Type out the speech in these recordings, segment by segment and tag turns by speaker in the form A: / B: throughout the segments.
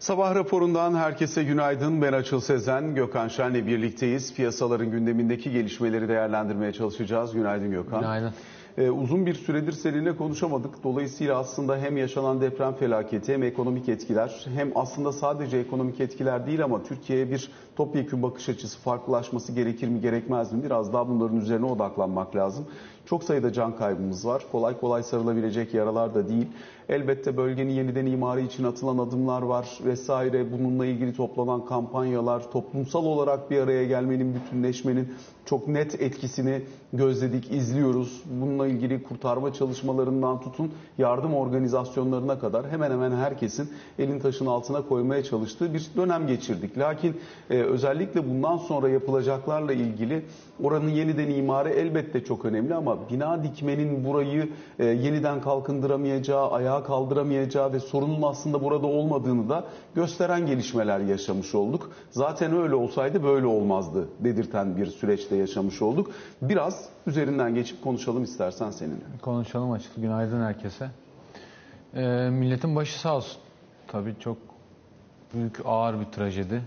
A: Sabah raporundan herkese günaydın. Ben Açıl Sezen, Gökhan Şen'le birlikteyiz. Piyasaların gündemindeki gelişmeleri değerlendirmeye çalışacağız. Günaydın Gökhan.
B: Günaydın.
A: Ee, uzun bir süredir seninle konuşamadık. Dolayısıyla aslında hem yaşanan deprem felaketi hem ekonomik etkiler hem aslında sadece ekonomik etkiler değil ama Türkiye'ye bir topyekun bakış açısı farklılaşması gerekir mi gerekmez mi? Biraz daha bunların üzerine odaklanmak lazım. Çok sayıda can kaybımız var. Kolay kolay sarılabilecek yaralar da değil. Elbette bölgenin yeniden imarı için atılan adımlar var vesaire. Bununla ilgili toplanan kampanyalar, toplumsal olarak bir araya gelmenin, bütünleşmenin çok net etkisini gözledik, izliyoruz. Bununla ilgili kurtarma çalışmalarından tutun yardım organizasyonlarına kadar hemen hemen herkesin elin taşın altına koymaya çalıştığı bir dönem geçirdik. Lakin e, özellikle bundan sonra yapılacaklarla ilgili oranın yeniden imarı elbette çok önemli ama bina dikmenin burayı e, yeniden kalkındıramayacağı, ayağa kaldıramayacağı ve sorunun aslında burada olmadığını da gösteren gelişmeler yaşamış olduk. Zaten öyle olsaydı böyle olmazdı dedirten bir süreçte yaşamış olduk. Biraz üzerinden geçip konuşalım istersen seninle.
B: Konuşalım açık. Günaydın herkese. Ee, milletin başı sağ olsun. Tabii çok büyük, ağır bir trajedi.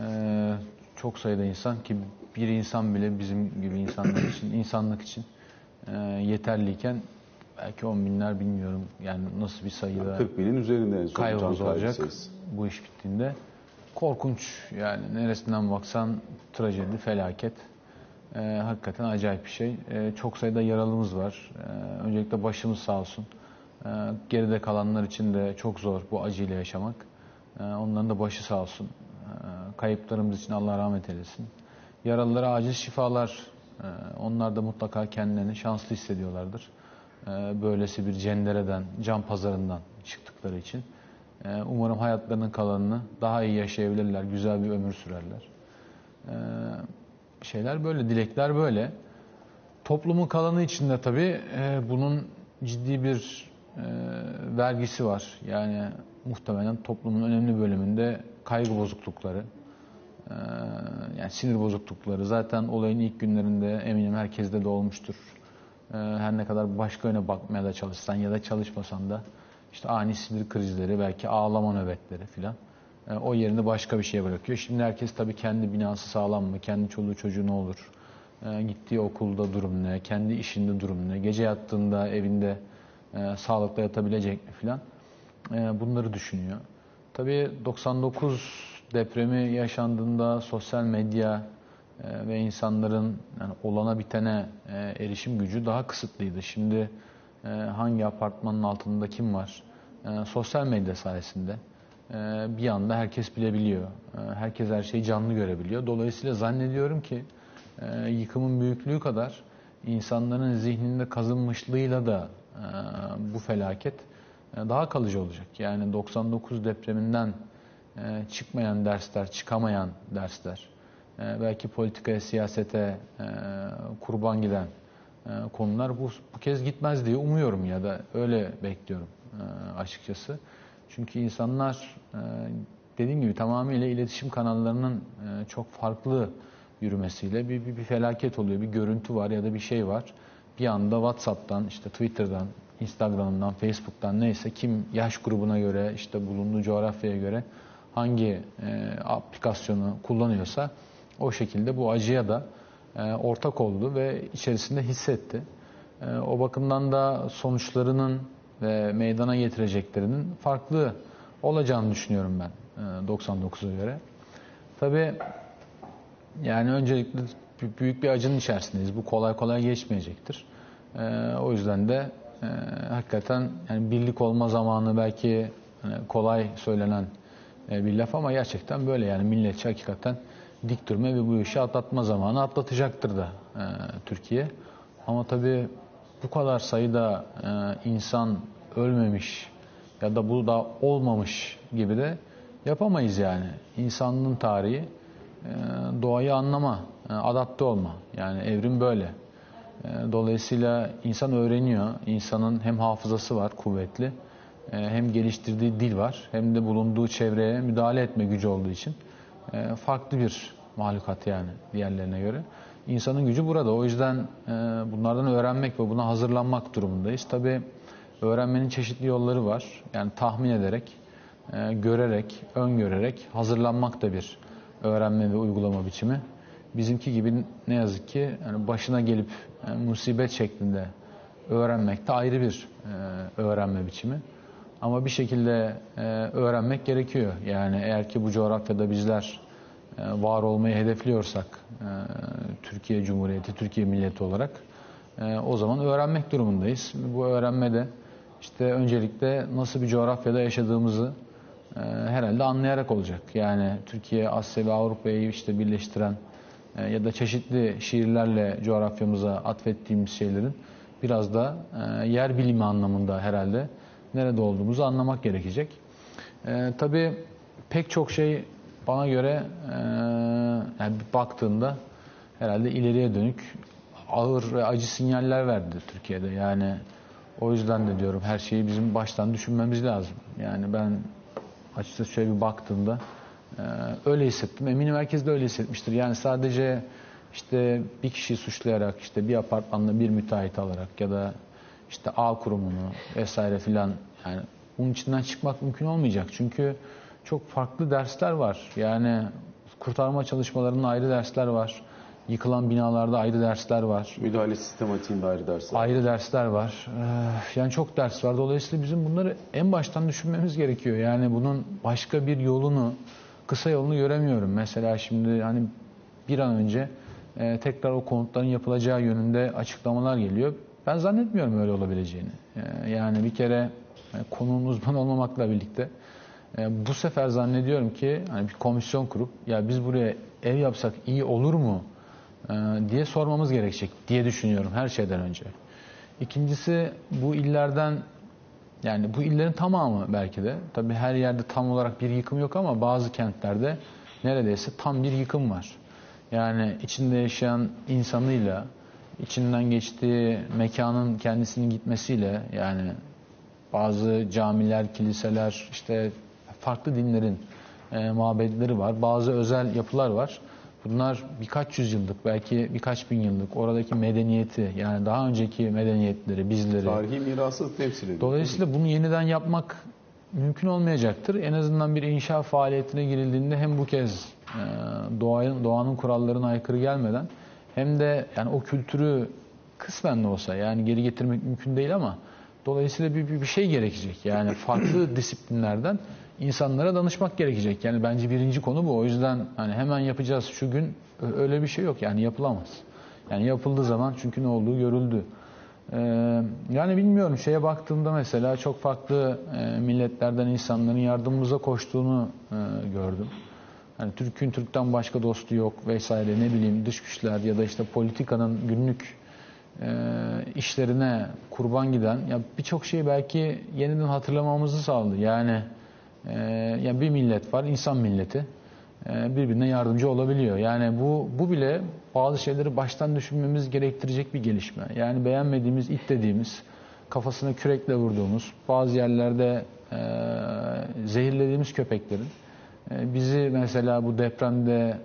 B: Ee, çok sayıda insan ki bir insan bile bizim gibi insanlar için, insanlık için e, yeterliyken belki on binler bilmiyorum yani nasıl bir sayıda
A: 40 binin üzerinde en son
B: kaybımız olacak
A: sayısı.
B: bu iş bittiğinde. Korkunç yani neresinden baksan trajedi, felaket. Ee, hakikaten acayip bir şey. Ee, çok sayıda yaralımız var. Ee, öncelikle başımız sağ olsun. Ee, geride kalanlar için de çok zor bu acıyla yaşamak. Ee, onların da başı sağ olsun. Ee, kayıplarımız için Allah rahmet eylesin. Yaralılara acil şifalar. Ee, onlar da mutlaka kendilerini şanslı hissediyorlardır. Ee, böylesi bir cendereden, can pazarından çıktıkları için. Ee, umarım hayatlarının kalanını daha iyi yaşayabilirler, güzel bir ömür sürerler. Ee, şeyler böyle, dilekler böyle. Toplumun kalanı içinde tabii e, bunun ciddi bir e, vergisi var. Yani muhtemelen toplumun önemli bölümünde kaygı bozuklukları, e, yani sinir bozuklukları. Zaten olayın ilk günlerinde eminim herkeste de olmuştur. E, her ne kadar başka yöne bakmaya da çalışsan ya da çalışmasan da işte ani sinir krizleri, belki ağlama nöbetleri filan. E, o yerini başka bir şeye bırakıyor. Şimdi herkes tabii kendi binası sağlam mı, kendi çoluğu çocuğu ne olur, e, gittiği okulda durum ne, kendi işinde durum ne, gece yattığında evinde e, sağlıkla yatabilecek mi filan. Bunları düşünüyor. Tabii 99 depremi yaşandığında sosyal medya e, ve insanların yani olana bitene e, erişim gücü daha kısıtlıydı. Şimdi e, hangi apartmanın altında kim var? E, sosyal medya sayesinde e, bir anda herkes bilebiliyor. Herkes her şeyi canlı görebiliyor. Dolayısıyla zannediyorum ki yıkımın büyüklüğü kadar insanların zihninde kazınmışlığıyla da bu felaket daha kalıcı olacak. Yani 99 depreminden çıkmayan dersler, çıkamayan dersler, belki politikaya, siyasete e, kurban giden e, konular bu, bu kez gitmez diye umuyorum ya da öyle bekliyorum e, açıkçası. Çünkü insanlar dediğim gibi tamamıyla iletişim kanallarının çok farklı yürümesiyle bir, bir, bir felaket oluyor. Bir görüntü var ya da bir şey var. Bir anda WhatsApp'tan, işte Twitter'dan, Instagram'dan, Facebook'tan neyse kim yaş grubuna göre, işte bulunduğu coğrafyaya göre hangi e, aplikasyonu kullanıyorsa o şekilde bu acıya da e, ortak oldu ve içerisinde hissetti. E, o bakımdan da sonuçlarının ve meydana getireceklerinin farklı olacağını düşünüyorum ben e, 99'a göre. Tabii yani öncelikle büyük bir acının içerisindeyiz. Bu kolay kolay geçmeyecektir. E, o yüzden de hakikaten yani birlik olma zamanı belki hani kolay söylenen bir laf ama gerçekten böyle yani milletçi hakikaten dik durma ve bu işi atlatma zamanı atlatacaktır da e, Türkiye. Ama tabii bu kadar sayıda e, insan ölmemiş ya da bu da olmamış gibi de yapamayız yani. İnsanlığın tarihi e, doğayı anlama, e, adapte olma. Yani evrim böyle. E, dolayısıyla insan öğreniyor. İnsanın hem hafızası var kuvvetli, e, hem geliştirdiği dil var, hem de bulunduğu çevreye müdahale etme gücü olduğu için farklı bir mahlukat yani diğerlerine göre. İnsanın gücü burada. O yüzden e, bunlardan öğrenmek ve buna hazırlanmak durumundayız. Tabii öğrenmenin çeşitli yolları var. Yani tahmin ederek, e, görerek, öngörerek hazırlanmak da bir öğrenme ve uygulama biçimi. Bizimki gibi ne yazık ki yani başına gelip e, musibet şeklinde öğrenmek de ayrı bir e, öğrenme biçimi. Ama bir şekilde e, öğrenmek gerekiyor. Yani eğer ki bu coğrafyada bizler e, var olmayı hedefliyorsak e, Türkiye Cumhuriyeti, Türkiye milleti olarak e, o zaman öğrenmek durumundayız. Bu öğrenme de işte öncelikle nasıl bir coğrafyada yaşadığımızı e, herhalde anlayarak olacak. Yani Türkiye, Asya ve Avrupa'yı işte birleştiren e, ya da çeşitli şiirlerle coğrafyamıza atfettiğimiz şeylerin biraz da e, yer bilimi anlamında herhalde nerede olduğumuzu anlamak gerekecek. E, tabii pek çok şey bana göre e, yani baktığında herhalde ileriye dönük ağır ve acı sinyaller verdi Türkiye'de. Yani o yüzden de diyorum her şeyi bizim baştan düşünmemiz lazım. Yani ben açıkçası şöyle bir baktığımda e, öyle hissettim. Eminim herkes de öyle hissetmiştir. Yani sadece işte bir kişiyi suçlayarak işte bir apartmanla bir müteahhit alarak ya da işte A kurumunu vesaire filan yani bunun içinden çıkmak mümkün olmayacak. Çünkü çok farklı dersler var. Yani kurtarma çalışmalarının ayrı dersler var. Yıkılan binalarda ayrı dersler var.
A: Müdahale sistematiğinde ayrı dersler.
B: Ayrı dersler var. Ee, Yani çok ders var. Dolayısıyla bizim bunları en baştan düşünmemiz gerekiyor. Yani bunun başka bir yolunu, kısa yolunu göremiyorum. Mesela şimdi hani bir an önce e, tekrar o konutların yapılacağı yönünde açıklamalar geliyor. Ben zannetmiyorum öyle olabileceğini. Ee, Yani bir kere e, konunun uzman olmamakla birlikte e, bu sefer zannediyorum ki hani bir komisyon kurup ya biz buraya ev yapsak iyi olur mu e, diye sormamız gerekecek diye düşünüyorum her şeyden önce. İkincisi bu illerden yani bu illerin tamamı belki de tabii her yerde tam olarak bir yıkım yok ama bazı kentlerde neredeyse tam bir yıkım var. Yani içinde yaşayan insanıyla içinden geçtiği mekanın kendisinin gitmesiyle yani bazı camiler, kiliseler, işte farklı dinlerin e, mabedleri var. Bazı özel yapılar var. Bunlar birkaç yüzyıllık, belki birkaç bin yıllık oradaki medeniyeti, yani daha önceki medeniyetleri, bizleri,
A: Tarihi mirası temsil ediyor.
B: Dolayısıyla bunu yeniden yapmak mümkün olmayacaktır. En azından bir inşa faaliyetine girildiğinde hem bu kez e, doğanın, doğanın kurallarına aykırı gelmeden hem de yani o kültürü kısmen de olsa yani geri getirmek mümkün değil ama dolayısıyla bir, bir, bir şey gerekecek. Yani farklı disiplinlerden insanlara danışmak gerekecek. Yani bence birinci konu bu. O yüzden hani hemen yapacağız şu gün öyle bir şey yok. Yani yapılamaz. Yani yapıldığı zaman çünkü ne olduğu görüldü. Ee, yani bilmiyorum şeye baktığımda mesela çok farklı e, milletlerden insanların yardımımıza koştuğunu e, gördüm. Hani Türk'ün Türk'ten başka dostu yok vesaire ne bileyim dış güçler ya da işte politikanın günlük e, işlerine kurban giden ya birçok şeyi belki yeniden hatırlamamızı sağladı. Yani e, ya bir millet var insan milleti e, birbirine yardımcı olabiliyor. Yani bu bu bile bazı şeyleri baştan düşünmemiz gerektirecek bir gelişme. Yani beğenmediğimiz, it dediğimiz, kafasına kürekle vurduğumuz, bazı yerlerde e, zehirlediğimiz köpeklerin bizi mesela bu depremde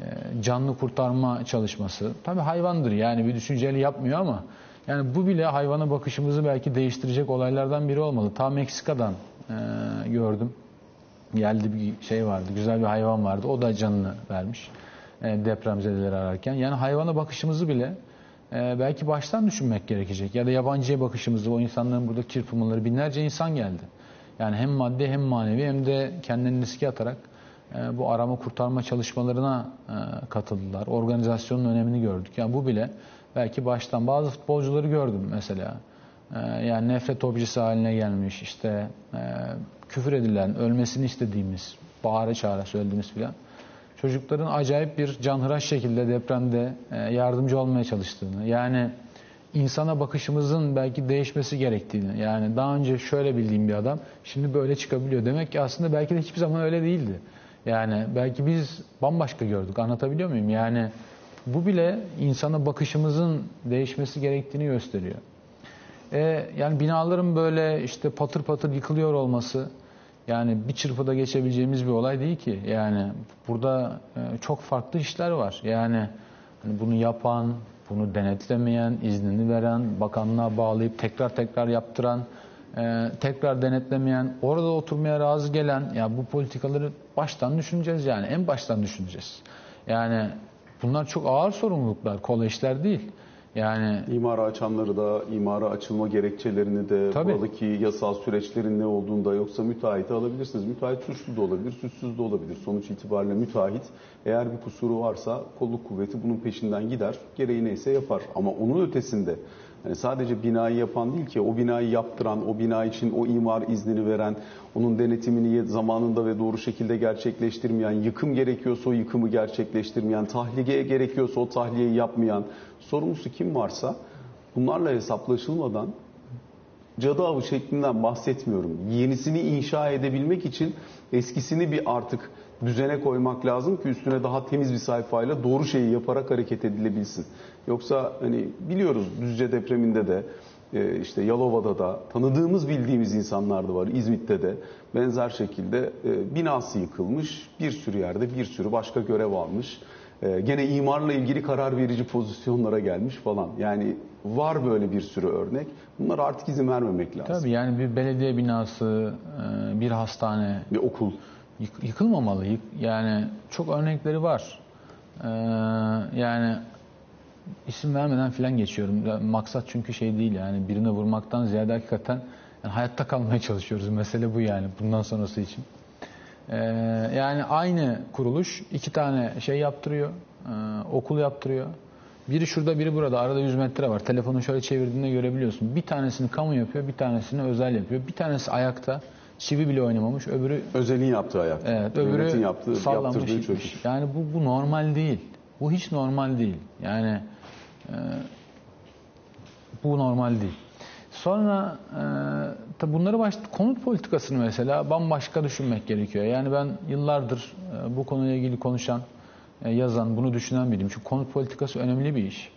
B: e, canlı kurtarma çalışması. Tabii hayvandır yani bir düşünceli yapmıyor ama yani bu bile hayvana bakışımızı belki değiştirecek olaylardan biri olmalı. Ta Meksika'dan e, gördüm geldi bir şey vardı, güzel bir hayvan vardı. O da canını vermiş e, depremzedeleri ararken. Yani hayvana bakışımızı bile e, belki baştan düşünmek gerekecek. Ya da yabancıya bakışımızı, o insanların burada çırpınmaları, binlerce insan geldi. Yani hem maddi hem manevi hem de kendilerini riske atarak e, bu arama kurtarma çalışmalarına e, katıldılar. Organizasyonun önemini gördük. Yani bu bile belki baştan bazı futbolcuları gördüm mesela. E, yani nefret objesi haline gelmiş, işte küfür edilen, ölmesini istediğimiz, bağıra çağıra söylediğimiz filan. Çocukların acayip bir canhıraş şekilde depremde yardımcı olmaya çalıştığını, yani insana bakışımızın belki değişmesi gerektiğini, yani daha önce şöyle bildiğim bir adam, şimdi böyle çıkabiliyor. Demek ki aslında belki de hiçbir zaman öyle değildi. Yani belki biz bambaşka gördük. Anlatabiliyor muyum? Yani bu bile insana bakışımızın değişmesi gerektiğini gösteriyor. E, yani binaların böyle işte patır patır yıkılıyor olması yani bir çırpıda geçebileceğimiz bir olay değil ki. Yani burada e, çok farklı işler var. Yani hani bunu yapan, bunu denetlemeyen, iznini veren, bakanlığa bağlayıp tekrar tekrar yaptıran e, tekrar denetlemeyen, orada oturmaya razı gelen ya bu politikaları baştan düşüneceğiz yani en baştan düşüneceğiz. Yani bunlar çok ağır sorumluluklar, kolay işler değil. Yani
A: İmara açanları da, imara açılma gerekçelerini de,
B: Tabii.
A: buradaki yasal süreçlerin ne olduğunda yoksa müteahhiti alabilirsiniz. Müteahhit suçlu da olabilir, suçsuz da olabilir. Sonuç itibariyle müteahhit eğer bir kusuru varsa kolluk kuvveti bunun peşinden gider, gereği neyse yapar. Ama onun ötesinde hani sadece binayı yapan değil ki o binayı yaptıran, o bina için o imar iznini veren, onun denetimini zamanında ve doğru şekilde gerçekleştirmeyen, yıkım gerekiyorsa o yıkımı gerçekleştirmeyen, tahliye gerekiyorsa o tahliyeyi yapmayan, sorumlusu kim varsa bunlarla hesaplaşılmadan cadı avı şeklinden bahsetmiyorum. Yenisini inşa edebilmek için eskisini bir artık düzene koymak lazım ki üstüne daha temiz bir sayfayla doğru şeyi yaparak hareket edilebilsin. Yoksa hani biliyoruz Düzce depreminde de e, işte Yalova'da da tanıdığımız bildiğimiz insanlar da var. İzmit'te de benzer şekilde e, binası yıkılmış. Bir sürü yerde bir sürü başka görev almış. E, Gene imarla ilgili karar verici pozisyonlara gelmiş falan. Yani var böyle bir sürü örnek. Bunlara artık izin vermemek lazım.
B: tabii yani bir belediye binası, e, bir hastane
A: Bir okul.
B: yık- yıkılmamalı. Yık- Yani çok örnekleri var. E, Yani isim vermeden filan geçiyorum. Maksat çünkü şey değil yani birine vurmaktan ziyade hakikaten yani hayatta kalmaya çalışıyoruz. Mesele bu yani bundan sonrası için. Ee, yani aynı kuruluş iki tane şey yaptırıyor, e, okul yaptırıyor. Biri şurada biri burada arada 100 metre var. Telefonu şöyle çevirdiğinde görebiliyorsun. Bir tanesini kamu yapıyor, bir tanesini özel yapıyor. Bir tanesi ayakta, çivi bile oynamamış, öbürü
A: Özelin yaptığı ayak.
B: Evet,
A: Devletin
B: öbürü
A: yaptığı,
B: sallanmış
A: yaptırdığı
B: gitmiş.
A: çocuk.
B: Yani bu, bu normal değil. Bu hiç normal değil. Yani e, bu normal değil. Sonra e, tabi bunları baş, konut politikasını mesela bambaşka düşünmek gerekiyor. Yani ben yıllardır e, bu konuyla ilgili konuşan, e, yazan, bunu düşünen biriyim. Çünkü konut politikası önemli bir iş.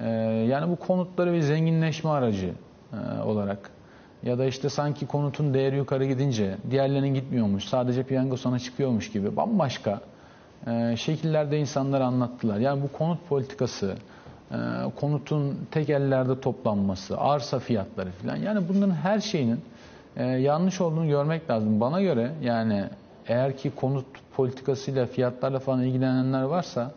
B: E, yani bu konutları bir zenginleşme aracı olarak ya da işte sanki konutun değeri yukarı gidince diğerlerinin gitmiyormuş, sadece piyango sana çıkıyormuş gibi bambaşka şekillerde insanlara anlattılar. Yani bu konut politikası, konutun tek ellerde toplanması, arsa fiyatları falan yani bunların her şeyinin e, yanlış olduğunu görmek lazım. Bana göre yani eğer ki konut politikasıyla fiyatlarla falan ilgilenenler varsa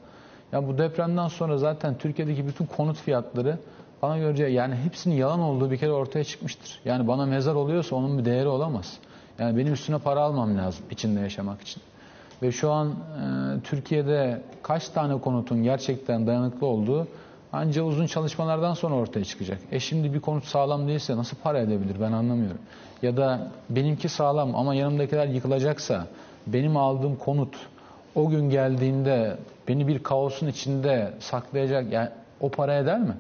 B: ya bu depremden sonra zaten Türkiye'deki bütün konut fiyatları bana göre yani hepsinin yalan olduğu bir kere ortaya çıkmıştır. Yani bana mezar oluyorsa onun bir değeri olamaz. Yani benim üstüne para almam lazım içinde yaşamak için. Ve şu an e, Türkiye'de kaç tane konutun gerçekten dayanıklı olduğu ancak uzun çalışmalardan sonra ortaya çıkacak. E şimdi bir konut sağlam değilse nasıl para edebilir ben anlamıyorum. Ya da benimki sağlam ama yanımdakiler yıkılacaksa benim aldığım konut o gün geldiğinde beni bir kaosun içinde saklayacak yani o para eder mi?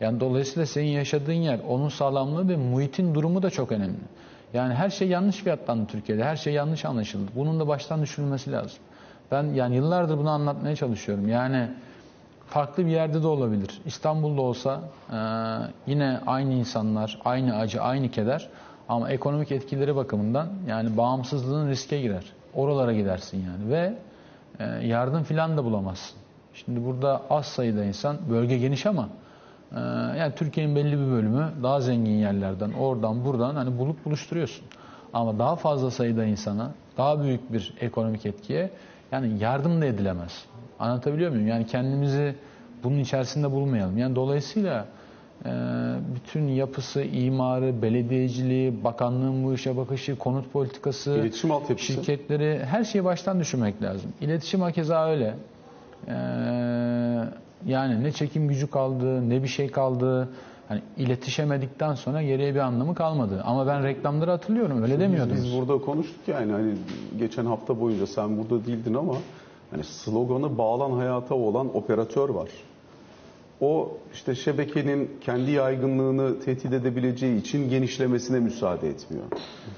B: Yani dolayısıyla senin yaşadığın yer, onun sağlamlığı ve muhitin durumu da çok önemli. Yani her şey yanlış fiyatlandı Türkiye'de. Her şey yanlış anlaşıldı. Bunun da baştan düşünülmesi lazım. Ben yani yıllardır bunu anlatmaya çalışıyorum. Yani farklı bir yerde de olabilir. İstanbul'da olsa e, yine aynı insanlar, aynı acı, aynı keder. Ama ekonomik etkileri bakımından yani bağımsızlığın riske girer. Oralara gidersin yani ve e, yardım filan da bulamazsın. Şimdi burada az sayıda insan, bölge geniş ama ee, yani Türkiye'nin belli bir bölümü daha zengin yerlerden, oradan buradan hani bulup buluşturuyorsun. Ama daha fazla sayıda insana, daha büyük bir ekonomik etkiye yani yardım da edilemez. Anlatabiliyor muyum? Yani kendimizi bunun içerisinde bulmayalım. Yani dolayısıyla e, bütün yapısı, imarı, belediyeciliği, bakanlığın bu işe bakışı, konut politikası,
A: İletişim altyapısı.
B: şirketleri her şeyi baştan düşünmek lazım. İletişim hakeza öyle. Ee, yani ne çekim gücü kaldı, ne bir şey kaldı. Hani iletişemedikten sonra geriye bir anlamı kalmadı. Ama ben reklamları hatırlıyorum. Öyle demiyordunuz.
A: Biz burada konuştuk yani hani geçen hafta boyunca sen burada değildin ama hani sloganı bağlan hayata olan operatör var. O işte şebekenin kendi yaygınlığını tehdit edebileceği için genişlemesine müsaade etmiyor.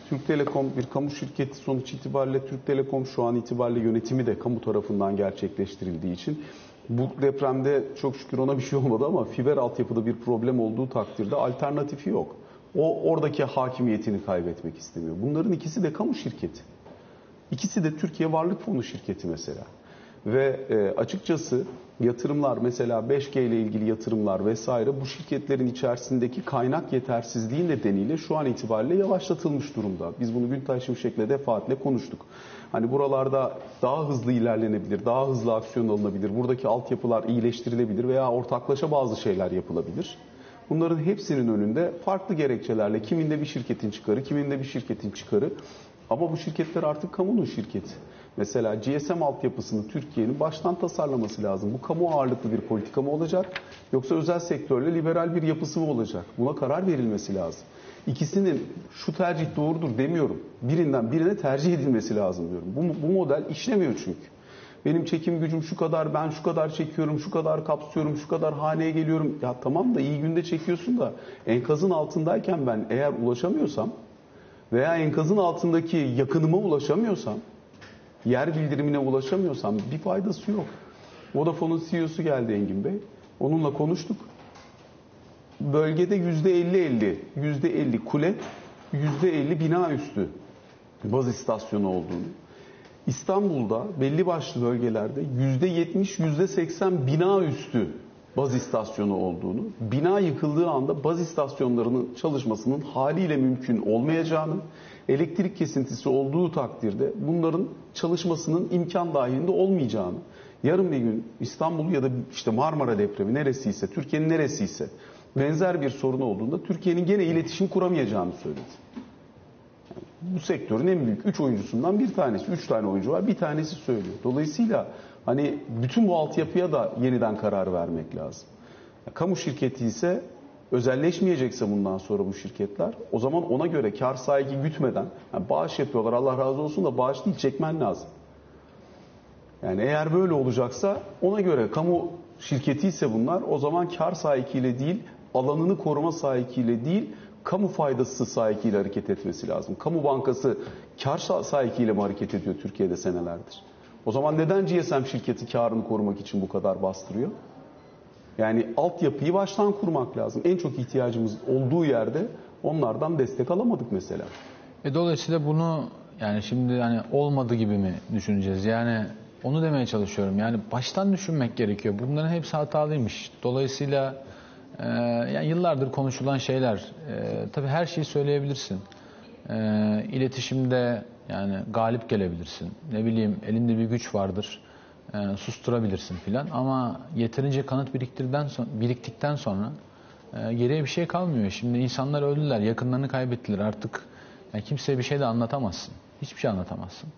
A: Türk Telekom bir kamu şirketi sonuç itibariyle Türk Telekom şu an itibariyle yönetimi de kamu tarafından gerçekleştirildiği için bu depremde çok şükür ona bir şey olmadı ama fiber altyapıda bir problem olduğu takdirde alternatifi yok. O oradaki hakimiyetini kaybetmek istemiyor. Bunların ikisi de kamu şirketi. İkisi de Türkiye Varlık Fonu şirketi mesela. Ve e, açıkçası yatırımlar mesela 5G ile ilgili yatırımlar vesaire bu şirketlerin içerisindeki kaynak yetersizliği nedeniyle şu an itibariyle yavaşlatılmış durumda. Biz bunu Güntaş Şimşek'le defaatle konuştuk. Hani buralarda daha hızlı ilerlenebilir, daha hızlı aksiyon alınabilir, buradaki altyapılar iyileştirilebilir veya ortaklaşa bazı şeyler yapılabilir. Bunların hepsinin önünde farklı gerekçelerle kiminde bir şirketin çıkarı, kiminde bir şirketin çıkarı ama bu şirketler artık kamunun şirketi. Mesela GSM altyapısını Türkiye'nin baştan tasarlaması lazım. Bu kamu ağırlıklı bir politika mı olacak yoksa özel sektörle liberal bir yapısı mı olacak? Buna karar verilmesi lazım. İkisinin şu tercih doğrudur demiyorum. Birinden birine tercih edilmesi lazım diyorum. Bu, bu model işlemiyor çünkü. Benim çekim gücüm şu kadar, ben şu kadar çekiyorum, şu kadar kapsıyorum, şu kadar haneye geliyorum. Ya tamam da iyi günde çekiyorsun da enkazın altındayken ben eğer ulaşamıyorsam veya enkazın altındaki yakınıma ulaşamıyorsam, yer bildirimine ulaşamıyorsam bir faydası yok. Vodafone'un CEO'su geldi Engin Bey. Onunla konuştuk. Bölgede %50-50, %50 kule, %50 bina üstü baz istasyonu olduğunu. İstanbul'da belli başlı bölgelerde %70, %80 bina üstü baz istasyonu olduğunu, bina yıkıldığı anda baz istasyonlarının çalışmasının haliyle mümkün olmayacağını, elektrik kesintisi olduğu takdirde bunların çalışmasının imkan dahilinde olmayacağını, yarın bir gün İstanbul ya da işte Marmara depremi neresiyse, Türkiye'nin neresiyse benzer bir sorun olduğunda Türkiye'nin gene iletişim kuramayacağını söyledi. Bu sektörün en büyük 3 oyuncusundan bir tanesi. 3 tane oyuncu var. Bir tanesi söylüyor. Dolayısıyla hani bütün bu altyapıya da yeniden karar vermek lazım. Kamu şirketi ise özelleşmeyecekse bundan sonra bu şirketler o zaman ona göre kar sahibi gütmeden yani bağış yapıyorlar Allah razı olsun da bağış değil çekmen lazım. Yani eğer böyle olacaksa ona göre kamu şirketi ise bunlar o zaman kar sahikiyle değil alanını koruma sahikiyle değil kamu faydası sahikiyle hareket etmesi lazım. Kamu bankası kar sahikiyle mi hareket ediyor Türkiye'de senelerdir? O zaman neden GSM şirketi karını korumak için bu kadar bastırıyor? Yani altyapıyı baştan kurmak lazım. En çok ihtiyacımız olduğu yerde onlardan destek alamadık mesela.
B: E dolayısıyla bunu yani şimdi hani olmadı gibi mi düşüneceğiz? Yani onu demeye çalışıyorum. Yani baştan düşünmek gerekiyor. Bunların hepsi hatalıymış. Dolayısıyla e, yani yıllardır konuşulan şeyler. E, tabii her şeyi söyleyebilirsin. E, iletişimde yani galip gelebilirsin. Ne bileyim elinde bir güç vardır. E, susturabilirsin filan. Ama yeterince kanıt biriktirdikten sonra, biriktikten sonra e, geriye bir şey kalmıyor. Şimdi insanlar öldüler, yakınlarını kaybettiler. Artık yani kimseye bir şey de anlatamazsın. Hiçbir şey anlatamazsın.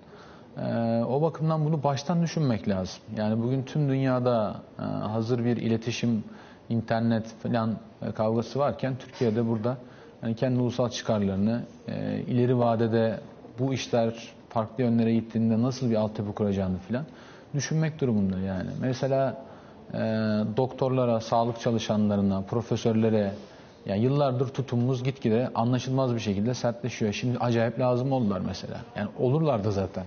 B: Ee, o bakımdan bunu baştan düşünmek lazım. Yani bugün tüm dünyada e, hazır bir iletişim, internet falan e, kavgası varken Türkiye'de burada yani kendi ulusal çıkarlarını e, ileri vadede bu işler farklı yönlere gittiğinde nasıl bir altyapı kuracağını falan düşünmek durumunda yani. Mesela doktorlara, sağlık çalışanlarına, profesörlere yani yıllardır tutumumuz gitgide anlaşılmaz bir şekilde sertleşiyor. Şimdi acayip lazım oldular mesela. Yani olurlardı zaten.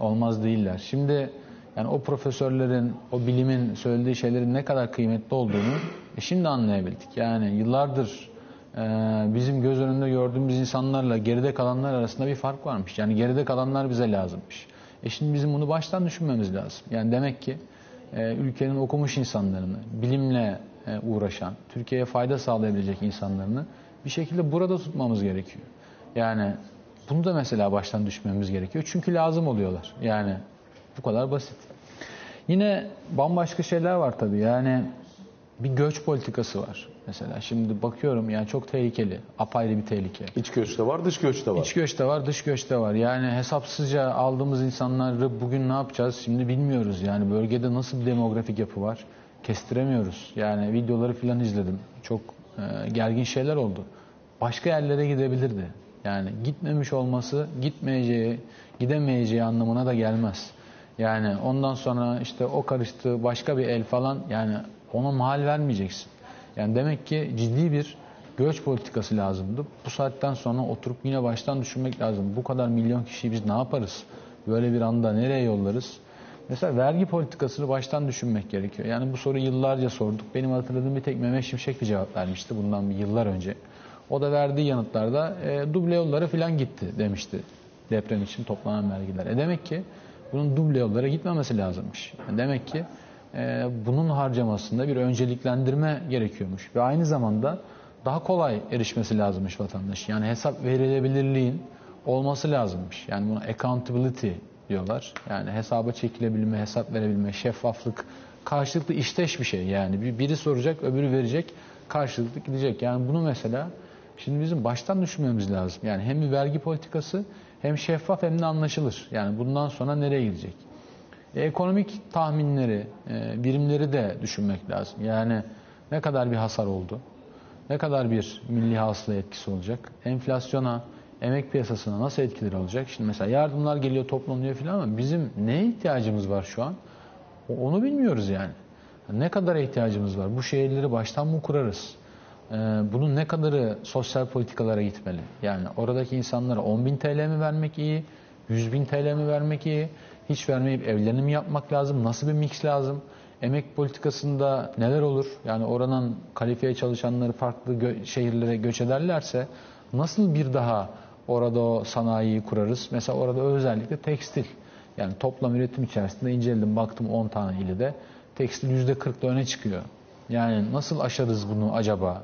B: Olmaz değiller. Şimdi yani o profesörlerin, o bilimin söylediği şeylerin ne kadar kıymetli olduğunu e şimdi anlayabildik. Yani yıllardır e, bizim göz önünde gördüğümüz insanlarla geride kalanlar arasında bir fark varmış. Yani geride kalanlar bize lazımmış. E şimdi bizim bunu baştan düşünmemiz lazım. Yani demek ki e, ülkenin okumuş insanlarını, bilimle e, uğraşan, Türkiye'ye fayda sağlayabilecek insanlarını bir şekilde burada tutmamız gerekiyor. Yani bunu da mesela baştan düşmemiz gerekiyor. Çünkü lazım oluyorlar. Yani bu kadar basit. Yine bambaşka şeyler var tabii. Yani bir göç politikası var. Mesela şimdi bakıyorum yani çok tehlikeli. Apayrı bir tehlike.
A: İç göç de var, dış göç de var.
B: İç göç de var, dış göç de var. Yani hesapsızca aldığımız insanları bugün ne yapacağız şimdi bilmiyoruz. Yani bölgede nasıl bir demografik yapı var kestiremiyoruz. Yani videoları falan izledim. Çok e, gergin şeyler oldu. Başka yerlere gidebilirdi. Yani gitmemiş olması gitmeyeceği, gidemeyeceği anlamına da gelmez. Yani ondan sonra işte o karıştı başka bir el falan yani ona mal vermeyeceksin. Yani demek ki ciddi bir göç politikası lazımdı. Bu saatten sonra oturup yine baştan düşünmek lazım. Bu kadar milyon kişiyi biz ne yaparız? Böyle bir anda nereye yollarız? Mesela vergi politikasını baştan düşünmek gerekiyor. Yani bu soruyu yıllarca sorduk. Benim hatırladığım bir tek Mehmet Şimşek bir cevap vermişti bundan bir yıllar önce. O da verdiği yanıtlarda e, duble yollara falan gitti demişti deprem için toplanan vergiler. E demek ki bunun duble yollara gitmemesi lazımmış. Yani demek ki e, bunun harcamasında bir önceliklendirme gerekiyormuş. Ve aynı zamanda daha kolay erişmesi lazımmış vatandaş. Yani hesap verilebilirliğin olması lazımmış. Yani buna accountability diyorlar. Yani hesaba çekilebilme, hesap verebilme, şeffaflık karşılıklı işteş bir şey. Yani biri soracak, öbürü verecek, karşılıklı gidecek. Yani bunu mesela şimdi bizim baştan düşünmemiz lazım. Yani hem bir vergi politikası hem şeffaf hem de anlaşılır. Yani bundan sonra nereye gidecek? E, ekonomik tahminleri, e, birimleri de düşünmek lazım. Yani ne kadar bir hasar oldu? Ne kadar bir milli hasıla etkisi olacak? Enflasyona, emek piyasasına nasıl etkileri olacak? Şimdi mesela yardımlar geliyor, toplanıyor falan ama bizim neye ihtiyacımız var şu an? Onu bilmiyoruz yani. Ne kadar ihtiyacımız var? Bu şehirleri baştan mı kurarız? Ee, bunun ne kadarı sosyal politikalara gitmeli? Yani oradaki insanlara 10 bin TL mi vermek iyi? 100 bin TL mi vermek iyi? Hiç vermeyip evlerini mi yapmak lazım? Nasıl bir mix lazım? Emek politikasında neler olur? Yani oranın kalifiye çalışanları farklı gö şehirlere göç ederlerse nasıl bir daha orada o sanayiyi kurarız? Mesela orada özellikle tekstil. Yani toplam üretim içerisinde inceledim baktım 10 tane ilde tekstil %40'da öne çıkıyor. Yani nasıl aşarız bunu acaba?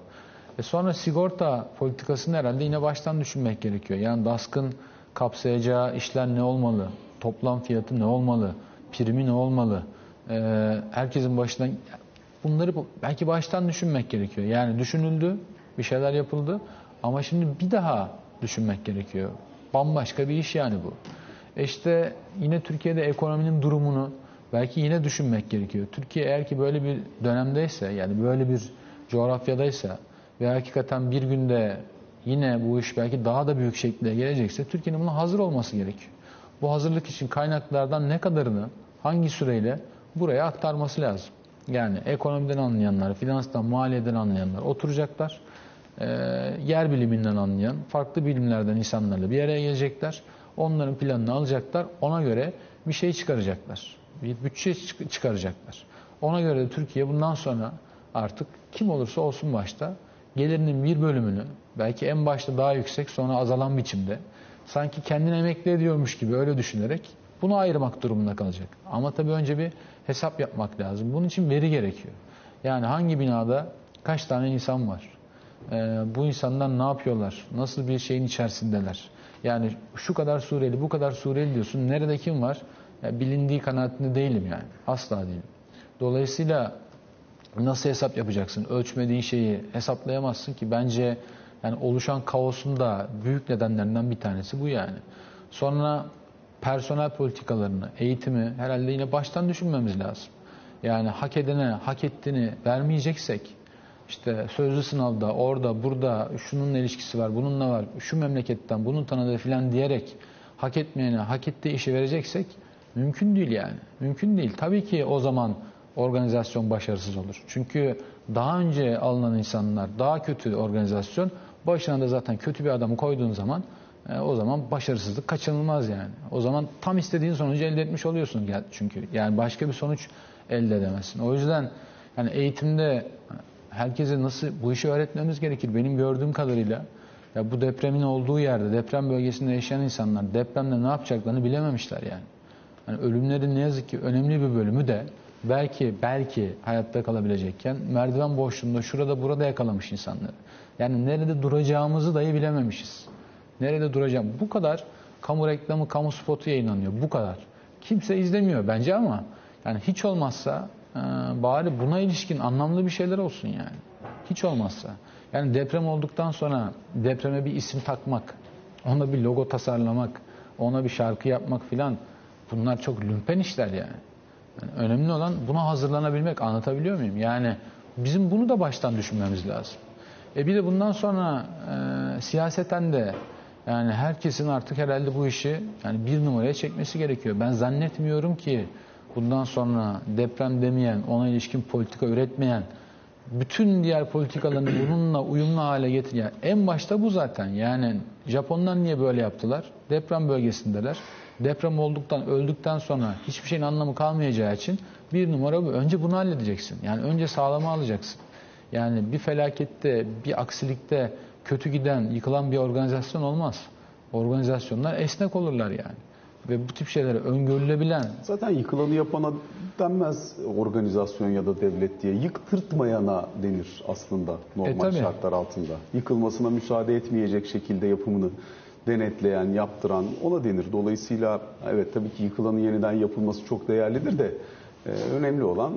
B: E sonra sigorta politikasını herhalde yine baştan düşünmek gerekiyor. Yani DASK'ın kapsayacağı işler ne olmalı? Toplam fiyatı ne olmalı? Primi ne olmalı? Ee, herkesin başından bunları belki baştan düşünmek gerekiyor. Yani düşünüldü, bir şeyler yapıldı ama şimdi bir daha düşünmek gerekiyor. Bambaşka bir iş yani bu. E işte yine Türkiye'de ekonominin durumunu belki yine düşünmek gerekiyor. Türkiye eğer ki böyle bir dönemdeyse yani böyle bir coğrafyadaysa ve hakikaten bir günde yine bu iş belki daha da büyük şekilde gelecekse Türkiye'nin buna hazır olması gerekiyor. Bu hazırlık için kaynaklardan ne kadarını hangi süreyle buraya aktarması lazım. Yani ekonomiden anlayanlar, finanstan, maliyeden anlayanlar oturacaklar. E, yer biliminden anlayan, farklı bilimlerden insanlarla bir araya gelecekler. Onların planını alacaklar. Ona göre bir şey çıkaracaklar. Bir bütçe çıkaracaklar. Ona göre de Türkiye bundan sonra artık kim olursa olsun başta gelirinin bir bölümünü belki en başta daha yüksek sonra azalan biçimde sanki kendini emekli ediyormuş gibi öyle düşünerek bunu ayırmak durumunda kalacak. Ama tabii önce bir hesap yapmak lazım. Bunun için veri gerekiyor. Yani hangi binada kaç tane insan var? Ee, bu insanlar ne yapıyorlar? Nasıl bir şeyin içerisindeler? Yani şu kadar Suriyeli, bu kadar Suriyeli diyorsun. Nerede kim var? Ya bilindiği kanaatinde değilim yani. Asla değilim. Dolayısıyla nasıl hesap yapacaksın? Ölçmediğin şeyi hesaplayamazsın ki bence yani oluşan kaosun da büyük nedenlerinden bir tanesi bu yani. Sonra personel politikalarını, eğitimi herhalde yine baştan düşünmemiz lazım. Yani hak edene hak ettiğini vermeyeceksek işte sözlü sınavda, orada, burada şunun ilişkisi var, bununla var, şu memleketten, bunun tanıdığı filan diyerek hak etmeyene hak ettiği işi vereceksek mümkün değil yani. Mümkün değil. Tabii ki o zaman organizasyon başarısız olur. Çünkü daha önce alınan insanlar daha kötü organizasyon başına da zaten kötü bir adamı koyduğun zaman e, o zaman başarısızlık kaçınılmaz yani. O zaman tam istediğin sonucu elde etmiş oluyorsun çünkü. Yani başka bir sonuç elde edemezsin. O yüzden yani eğitimde herkese nasıl bu işi öğretmemiz gerekir. Benim gördüğüm kadarıyla ya bu depremin olduğu yerde, deprem bölgesinde yaşayan insanlar depremde ne yapacaklarını bilememişler yani. yani ölümlerin ne yazık ki önemli bir bölümü de belki belki hayatta kalabilecekken merdiven boşluğunda şurada burada yakalamış insanları. Yani nerede duracağımızı dahi bilememişiz. Nerede duracağım? Bu kadar kamu reklamı, kamu spotu yayınlanıyor. Bu kadar. Kimse izlemiyor bence ama yani hiç olmazsa e, bari buna ilişkin anlamlı bir şeyler olsun yani. Hiç olmazsa. Yani deprem olduktan sonra depreme bir isim takmak, ona bir logo tasarlamak, ona bir şarkı yapmak filan bunlar çok lümpen işler yani. yani. Önemli olan buna hazırlanabilmek. Anlatabiliyor muyum? Yani bizim bunu da baştan düşünmemiz lazım. E bir de bundan sonra e, siyaseten de yani herkesin artık herhalde bu işi yani bir numaraya çekmesi gerekiyor. Ben zannetmiyorum ki bundan sonra deprem demeyen, ona ilişkin politika üretmeyen, bütün diğer politikalarını bununla uyumlu hale getir. Yani en başta bu zaten. Yani Japonlar niye böyle yaptılar? Deprem bölgesindeler. Deprem olduktan, öldükten sonra hiçbir şeyin anlamı kalmayacağı için bir numara bu. Önce bunu halledeceksin. Yani önce sağlama alacaksın. Yani bir felakette, bir aksilikte kötü giden, yıkılan bir organizasyon olmaz. Organizasyonlar esnek olurlar yani. ve bu tip şeyleri öngörülebilen
A: Zaten yıkılanı yapana denmez organizasyon ya da devlet diye. Yıktırtmayana denir aslında normal
B: E, tabii.
A: şartlar altında. Yıkılmasına müsaade etmeyecek şekilde yapımını denetleyen, yaptıran ona denir. Dolayısıyla evet tabii ki yıkılanın yeniden yapılması çok değerlidir de e, önemli olan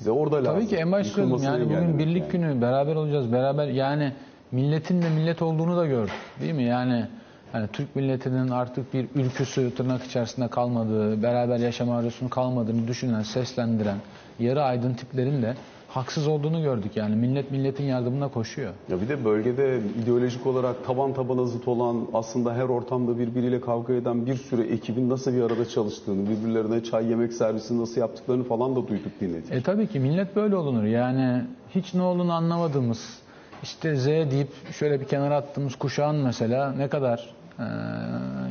A: bize orada lazım.
B: Tabii ki en başta yani bugün
A: engellemek
B: birlik
A: yani.
B: günü beraber olacağız. Beraber yani milletin de millet olduğunu da gördük. Değil mi? Yani yani Türk milletinin artık bir ülküsü tırnak içerisinde kalmadığı, beraber yaşama arzusunun kalmadığını düşünen, seslendiren yarı aydın tiplerin de haksız olduğunu gördük. Yani millet milletin yardımına koşuyor.
A: Ya bir de bölgede ideolojik olarak taban tabana zıt olan aslında her ortamda birbiriyle kavga eden bir sürü ekibin nasıl bir arada çalıştığını, birbirlerine çay yemek servisi nasıl yaptıklarını falan da duyduk dinledik.
B: E tabii ki millet böyle olunur. Yani hiç ne olduğunu anlamadığımız, işte Z deyip şöyle bir kenara attığımız kuşağın mesela ne kadar e,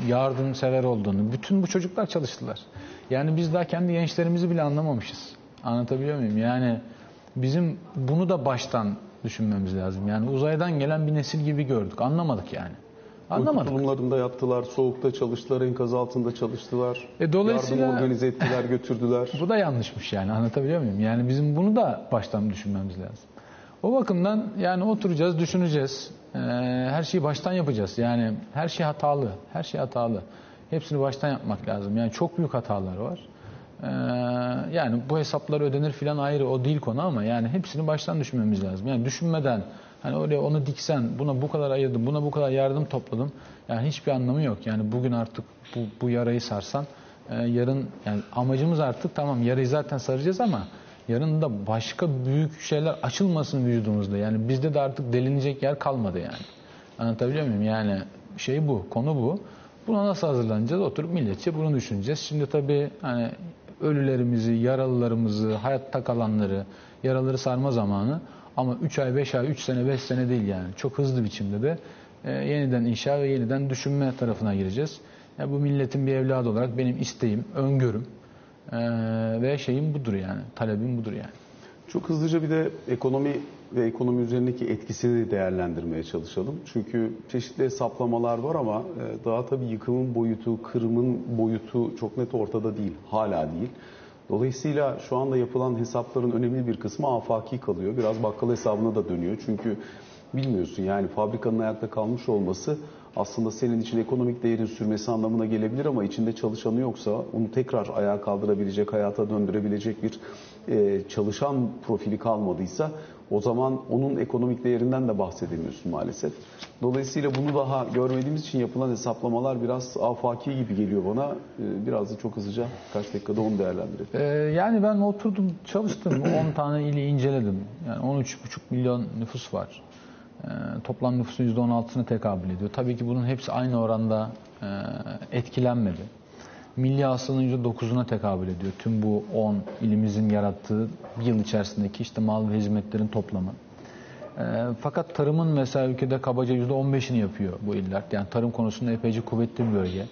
B: yardımsever olduğunu. Bütün bu çocuklar çalıştılar. Yani biz daha kendi gençlerimizi bile anlamamışız. Anlatabiliyor muyum? Yani bizim bunu da baştan düşünmemiz lazım. Yani uzaydan gelen bir nesil gibi gördük. Anlamadık yani. Anlamadık.
A: Uyku tulumlarında yattılar, soğukta çalıştılar, enkaz altında çalıştılar.
B: E, dolayısıyla-
A: Yardım organize ettiler, götürdüler.
B: Bu da yanlışmış yani anlatabiliyor muyum? Yani bizim bunu da baştan düşünmemiz lazım. O bakımdan yani oturacağız, düşüneceğiz. Ee, her şeyi baştan yapacağız. Yani her şey hatalı, her şey hatalı. Hepsini baştan yapmak lazım. Yani çok büyük hatalar var. Ee, yani bu hesaplar ödenir filan ayrı o değil konu ama yani hepsini baştan düşünmemiz lazım. Yani düşünmeden hani oraya onu diksen, buna bu kadar ayırdım, buna bu kadar yardım topladım. Yani hiçbir anlamı yok. Yani bugün artık bu, bu yarayı sarsan ee, yarın yani amacımız artık tamam yarayı zaten saracağız ama yarın da başka büyük şeyler açılmasın vücudumuzda. Yani bizde de artık delinecek yer kalmadı yani. Anlatabiliyor muyum? Yani şey bu, konu bu. Buna nasıl hazırlanacağız? Oturup milletçe bunu düşüneceğiz. Şimdi tabii hani ölülerimizi, yaralılarımızı, hayatta kalanları, yaraları sarma zamanı ama 3 ay, 5 ay, 3 sene, 5 sene değil yani. Çok hızlı biçimde de e, yeniden inşa ve yeniden düşünme tarafına gireceğiz. Yani bu milletin bir evladı olarak benim isteğim, öngörüm e, ve şeyim budur yani. Talebim budur yani.
A: Çok hızlıca bir de ekonomi ve ekonomi üzerindeki etkisini değerlendirmeye çalışalım. Çünkü çeşitli hesaplamalar var ama e, daha tabii yıkımın boyutu, kırımın boyutu çok net ortada değil. Hala değil. Dolayısıyla şu anda yapılan hesapların önemli bir kısmı afaki kalıyor. Biraz bakkal hesabına da dönüyor. Çünkü bilmiyorsun yani fabrikanın ayakta kalmış olması aslında senin için ekonomik değerin sürmesi anlamına gelebilir ama içinde çalışanı yoksa onu tekrar ayağa kaldırabilecek, hayata döndürebilecek bir e, çalışan profili kalmadıysa o zaman onun ekonomik değerinden de bahsedemiyorsun maalesef. Dolayısıyla bunu daha görmediğimiz için yapılan hesaplamalar biraz afaki gibi geliyor bana. E, biraz da çok hızlıca kaç dakikada onu değerlendirelim.
B: Ee, yani ben oturdum çalıştım 10 tane ili inceledim. Yani 13,5 milyon nüfus var. Ee, toplam nüfusun %16'sına tekabül ediyor. Tabii ki bunun hepsi aynı oranda e, etkilenmedi. Milli hasılanın %9'una tekabül ediyor. Tüm bu 10 ilimizin yarattığı yıl içerisindeki işte mal ve hizmetlerin toplamı. E, fakat tarımın mesela ülkede kabaca %15'ini yapıyor bu iller. Yani tarım konusunda epeyce kuvvetli bir bölge.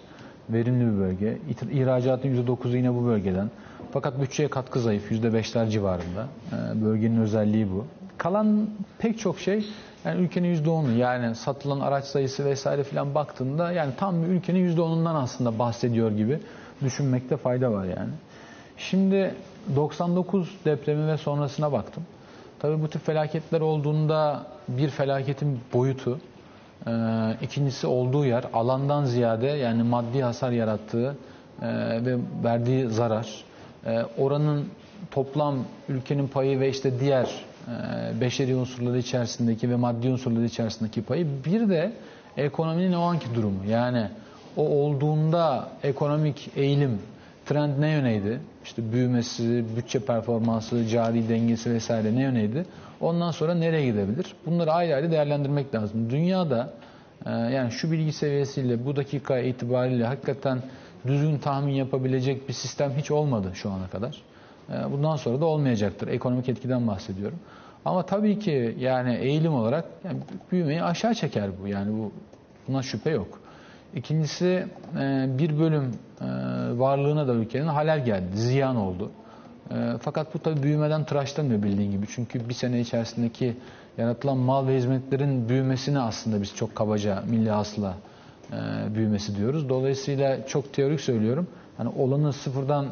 B: Verimli bir bölge. İhracatın %9'u yine bu bölgeden. Fakat bütçeye katkı zayıf. %5'ler civarında. E, bölgenin özelliği bu. Kalan pek çok şey yani ülkenin %10'u yani satılan araç sayısı vesaire filan baktığında yani tam bir ülkenin %10'undan aslında bahsediyor gibi düşünmekte fayda var yani. Şimdi 99 depremi ve sonrasına baktım. Tabii bu tip felaketler olduğunda bir felaketin boyutu, e, ikincisi olduğu yer alandan ziyade yani maddi hasar yarattığı e, ve verdiği zarar, e, oranın toplam ülkenin payı ve işte diğer beşeri unsurları içerisindeki ve maddi unsurları içerisindeki payı bir de ekonominin o anki durumu yani o olduğunda ekonomik eğilim trend ne yöneydi? İşte büyümesi, bütçe performansı, cari dengesi vesaire ne yöneydi? Ondan sonra nereye gidebilir? Bunları ayrı ayrı değerlendirmek lazım. Dünyada e, yani şu bilgi seviyesiyle bu dakika itibariyle hakikaten düzgün tahmin yapabilecek bir sistem hiç olmadı şu ana kadar. E, Bundan sonra da olmayacaktır. Ekonomik etkiden bahsediyorum. Ama tabii ki yani eğilim olarak yani büyümeyi aşağı çeker bu. Yani bu buna şüphe yok. İkincisi e, bir bölüm e, varlığına da ülkenin halel geldi, ziyan oldu. E, Fakat bu tabii büyümeden tıraşlamıyor bildiğin gibi. Çünkü bir sene içerisindeki yaratılan mal ve hizmetlerin büyümesini aslında biz çok kabaca milli hasıla e, büyümesi diyoruz. Dolayısıyla çok teorik söylüyorum. Hani olanı sıfırdan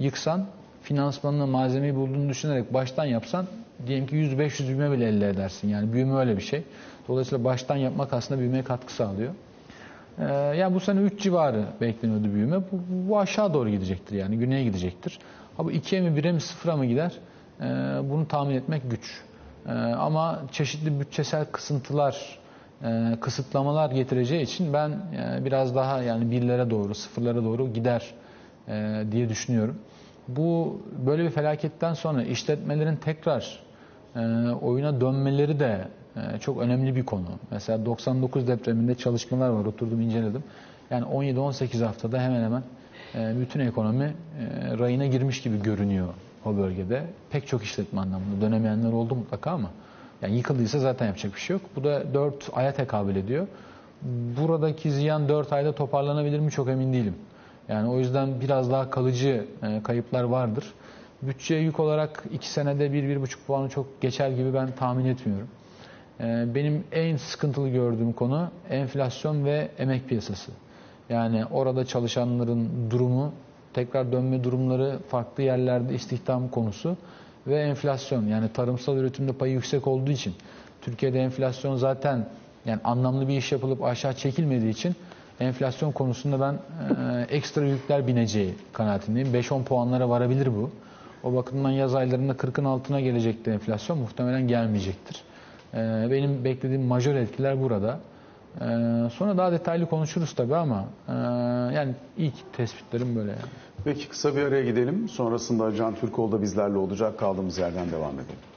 B: yıksan, finansmanını, malzemeyi bulduğunu düşünerek baştan yapsan diyelim ki 100-500 büyüme bile elde edersin. Yani büyüme öyle bir şey. Dolayısıyla baştan yapmak aslında büyümeye katkı sağlıyor. Ee, yani bu sene 3 civarı bekleniyordu büyüme. Bu, bu aşağı doğru gidecektir yani güneye gidecektir. Ha bu 2'ye mi 1'e mi 0'a mı gider? Ee, bunu tahmin etmek güç. Ee, ama çeşitli bütçesel kısıntılar, e, kısıtlamalar getireceği için ben e, biraz daha yani birlere doğru, sıfırlara doğru gider e, diye düşünüyorum. Bu böyle bir felaketten sonra işletmelerin tekrar e, oyuna dönmeleri de e, çok önemli bir konu. Mesela 99 depreminde çalışmalar var, oturdum inceledim. Yani 17-18 haftada hemen hemen e, bütün ekonomi e, rayına girmiş gibi görünüyor o bölgede. Pek çok işletme anlamında dönemeyenler oldu mutlaka ama yani yıkıldıysa zaten yapacak bir şey yok. Bu da 4 aya tekabül ediyor. Buradaki ziyan 4 ayda toparlanabilir mi çok emin değilim. Yani o yüzden biraz daha kalıcı e, kayıplar vardır. Bütçeye yük olarak 2 senede 1-1,5 puanı çok geçer gibi ben tahmin etmiyorum. E, benim en sıkıntılı gördüğüm konu enflasyon ve emek piyasası. Yani orada çalışanların durumu, tekrar dönme durumları farklı yerlerde istihdam konusu ve enflasyon. Yani tarımsal üretimde payı yüksek olduğu için Türkiye'de enflasyon zaten yani anlamlı bir iş yapılıp aşağı çekilmediği için enflasyon konusunda ben e, ekstra yükler bineceği kanaatindeyim. 5-10 puanlara varabilir bu. O bakımdan yaz aylarında 40'ın altına gelecekti enflasyon. Muhtemelen gelmeyecektir. E, benim beklediğim majör etkiler burada. E, sonra daha detaylı konuşuruz tabii ama e, yani ilk tespitlerim böyle. Yani.
A: Peki kısa bir araya gidelim. Sonrasında Can Türkoğlu da bizlerle olacak. Kaldığımız yerden devam edelim.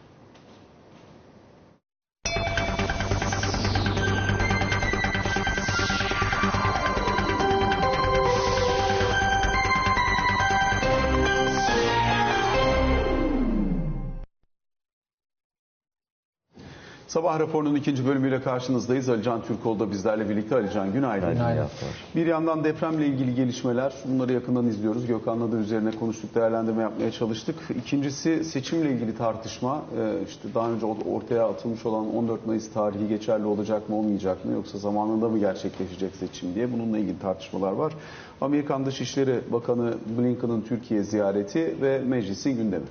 A: Sabah raporunun ikinci bölümüyle karşınızdayız. Ali Can Türkoğlu da bizlerle birlikte. Ali Can günaydın.
B: Günaydın.
A: Bir yandan depremle ilgili gelişmeler. Bunları yakından izliyoruz. Gökhan'la da üzerine konuştuk, değerlendirme yapmaya çalıştık. İkincisi seçimle ilgili tartışma. Ee, işte daha önce ortaya atılmış olan 14 Mayıs tarihi geçerli olacak mı olmayacak mı yoksa zamanında mı gerçekleşecek seçim diye bununla ilgili tartışmalar var. Amerikan Dışişleri Bakanı Blinken'ın Türkiye ziyareti ve meclisin gündemi.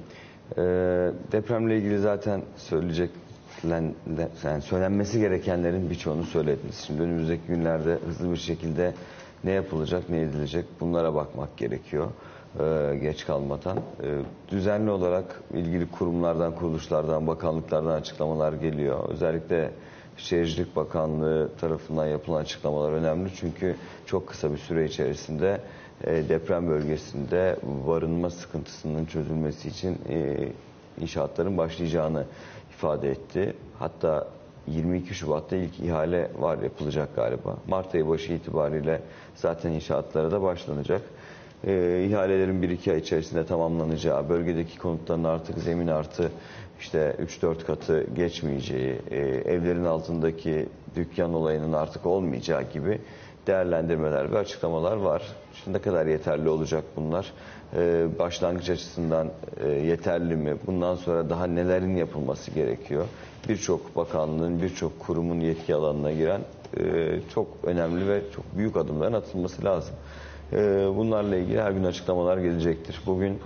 C: Ee, depremle ilgili zaten söyleyecek yani söylenmesi gerekenlerin birçoğunu söylediniz. Şimdi önümüzdeki günlerde hızlı bir şekilde ne yapılacak, ne edilecek bunlara bakmak gerekiyor. Ee, geç kalmadan. Ee, düzenli olarak ilgili kurumlardan, kuruluşlardan, bakanlıklardan açıklamalar geliyor. Özellikle Şehircilik Bakanlığı tarafından yapılan açıklamalar önemli. Çünkü çok kısa bir süre içerisinde e, deprem bölgesinde barınma sıkıntısının çözülmesi için e, inşaatların başlayacağını ifade etti. Hatta 22 Şubat'ta ilk ihale var yapılacak galiba. Mart ayı başı itibariyle zaten inşaatlara da başlanacak. Ee, ihalelerin 1-2 ay içerisinde tamamlanacağı, bölgedeki konutların artık zemin artı işte 3-4 katı geçmeyeceği, e, evlerin altındaki dükkan olayının artık olmayacağı gibi değerlendirmeler ve açıklamalar var. Şimdi ne kadar yeterli olacak bunlar? Ee, başlangıç açısından e, yeterli mi? Bundan sonra daha nelerin yapılması gerekiyor? Birçok bakanlığın, birçok kurumun yetki alanına giren e, çok önemli ve çok büyük adımların atılması lazım. E, bunlarla ilgili her gün açıklamalar gelecektir. Bugün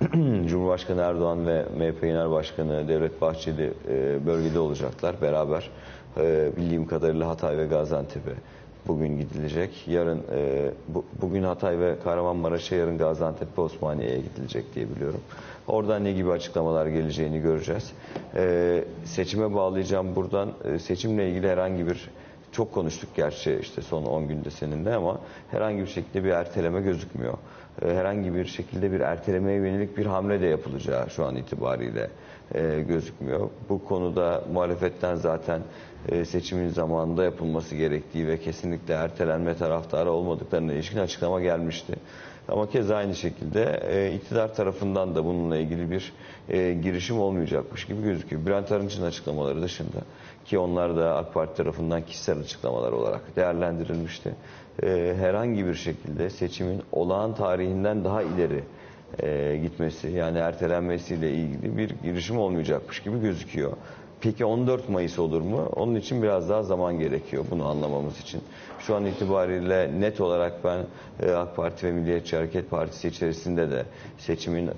C: Cumhurbaşkanı Erdoğan ve MHP Genel Başkanı Devlet Bahçeli bölgede olacaklar beraber. Bildiğim kadarıyla Hatay ve Gaziantep'e bugün gidilecek. Yarın e, bu, bugün Hatay ve Kahramanmaraş'a yarın Gaziantep ve Osmaniye'ye gidilecek diye biliyorum. Oradan ne gibi açıklamalar geleceğini göreceğiz. E, seçime bağlayacağım buradan. E, seçimle ilgili herhangi bir çok konuştuk gerçi işte son 10 günde seninle ama herhangi bir şekilde bir erteleme gözükmüyor. E, herhangi bir şekilde bir ertelemeye yönelik bir hamle de yapılacağı şu an itibariyle e, gözükmüyor. Bu konuda muhalefetten zaten e, seçimin zamanında yapılması gerektiği ve kesinlikle ertelenme taraftarı olmadıklarına ilişkin açıklama gelmişti. Ama keza aynı şekilde e, iktidar tarafından da bununla ilgili bir e, girişim olmayacakmış gibi gözüküyor. Bülent Arınç'ın açıklamaları dışında ki onlar da AK Parti tarafından kişisel açıklamalar olarak değerlendirilmişti. E, herhangi bir şekilde seçimin olağan tarihinden daha ileri e, gitmesi yani ertelenmesiyle ilgili bir girişim olmayacakmış gibi gözüküyor. Peki 14 Mayıs olur mu? Onun için biraz daha zaman gerekiyor bunu anlamamız için. Şu an itibariyle net olarak ben e, AK Parti ve Milliyetçi Hareket Partisi içerisinde de seçimin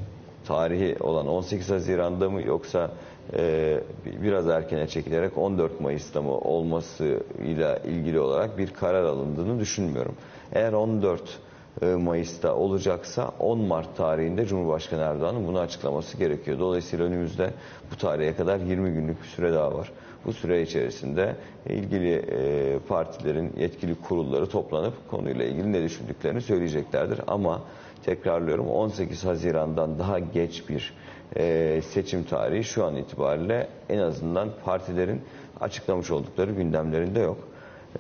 C: tarihi olan 18 Haziran'da mı yoksa e, biraz erkene çekilerek 14 Mayıs'ta mı olmasıyla ilgili olarak bir karar alındığını düşünmüyorum. Eğer 14 e, Mayıs'ta olacaksa 10 Mart tarihinde Cumhurbaşkanı Erdoğan'ın bunu açıklaması gerekiyor. Dolayısıyla önümüzde bu tarihe kadar 20 günlük bir süre daha var. Bu süre içerisinde ilgili e, partilerin yetkili kurulları toplanıp konuyla ilgili ne düşündüklerini söyleyeceklerdir. Ama tekrarlıyorum 18 Haziran'dan daha geç bir e, seçim tarihi şu an itibariyle en azından partilerin açıklamış oldukları gündemlerinde yok.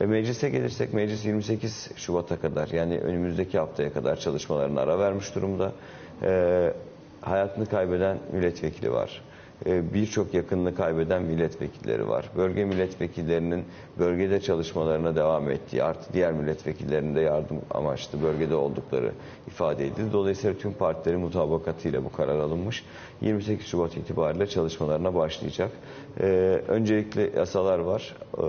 C: E, Meclise gelirsek meclis 28 Şubat'a kadar yani önümüzdeki haftaya kadar çalışmalarına ara vermiş durumda. E, hayatını kaybeden milletvekili var. E, Birçok yakınını kaybeden milletvekilleri var. Bölge milletvekillerinin bölgede çalışmalarına devam ettiği artı diğer milletvekillerinin de yardım amaçlı bölgede oldukları ifade edildi. Dolayısıyla tüm partilerin mutabakatıyla bu karar alınmış. 28 Şubat itibariyle çalışmalarına başlayacak. E, öncelikle yasalar var. E,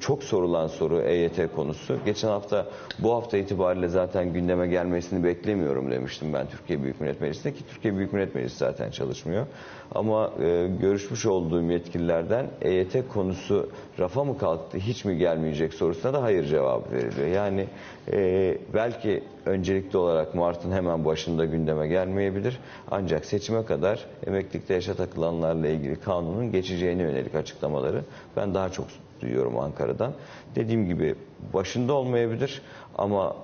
C: çok sorulan soru EYT konusu. Geçen hafta bu hafta itibariyle zaten gündeme gelmesini beklemiyorum demiştim ben Türkiye Büyük Millet Meclisi'nde ki Türkiye Büyük Millet Meclisi zaten çalışmıyor. Ama e, görüşmüş olduğum yetkililerden EYT konusu rafa mı kalktı hiç mi gelmeyecek sorusuna da hayır cevabı veriliyor. Yani e, belki öncelikli olarak Mart'ın hemen başında gündeme gelmeyebilir. Ancak seçime kadar emeklilikte yaşa takılanlarla ilgili kanunun geçeceğine yönelik açıklamaları ben daha çok duyuyorum Ankara'dan. Dediğim gibi başında olmayabilir ama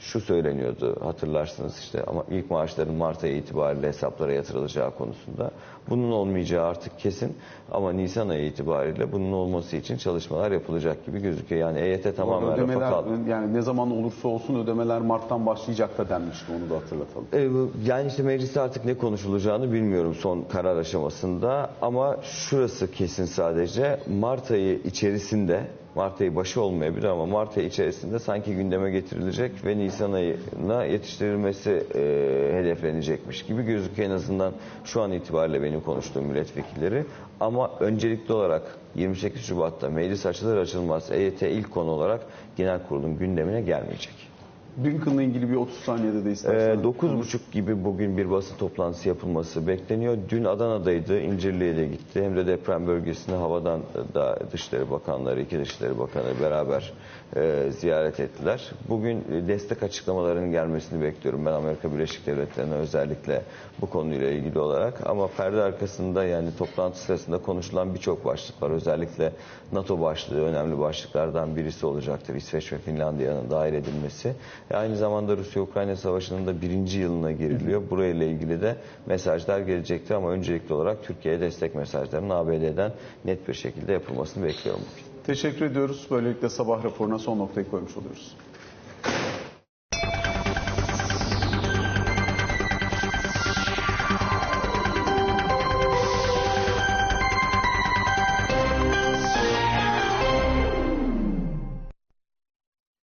C: şu söyleniyordu hatırlarsınız işte ama ilk maaşların Mart ayı itibariyle hesaplara yatırılacağı konusunda. Bunun olmayacağı artık kesin ama Nisan ayı itibariyle bunun olması için çalışmalar yapılacak gibi gözüküyor. Yani EYT tamamen
A: ödemeler
C: kaldı.
A: yani ne zaman olursa olsun ödemeler Mart'tan başlayacak da denmişti onu da hatırlatalım.
C: Ee, Yani işte mecliste artık ne konuşulacağını bilmiyorum son karar aşamasında ama şurası kesin sadece Mart ayı içerisinde Mart ayı başı olmayabilir ama Mart ayı içerisinde sanki gündeme getirilecek ve Nisan ayına yetiştirilmesi e, hedeflenecekmiş gibi gözüküyor en azından şu an itibariyle benim konuştuğum milletvekilleri. Ama öncelikli olarak 28 Şubat'ta meclis açılır açılmaz EYT ilk konu olarak genel kurulun gündemine gelmeyecek.
A: Lincoln'la ilgili bir 30 saniyede de
C: Ee,
A: istersen.
C: 9.30 gibi bugün bir basın toplantısı yapılması bekleniyor. Dün Adana'daydı, İncirli'ye de gitti. Hem de deprem bölgesini havadan da Dışişleri Bakanları, iki Dışişleri Bakanı beraber e, ziyaret ettiler. Bugün e, destek açıklamalarının gelmesini bekliyorum ben Amerika Birleşik Devletleri'ne özellikle bu konuyla ilgili olarak. Ama perde arkasında yani toplantı sırasında konuşulan birçok başlık var. Özellikle NATO başlığı önemli başlıklardan birisi olacaktır. İsveç ve Finlandiya'nın dahil edilmesi. E, aynı zamanda Rusya-Ukrayna Savaşı'nın da birinci yılına giriliyor. Burayla ilgili de mesajlar gelecektir ama öncelikli olarak Türkiye'ye destek mesajlarının ABD'den net bir şekilde yapılmasını bekliyorum bugün.
A: Teşekkür ediyoruz. Böylelikle sabah raporuna son noktayı koymuş oluyoruz.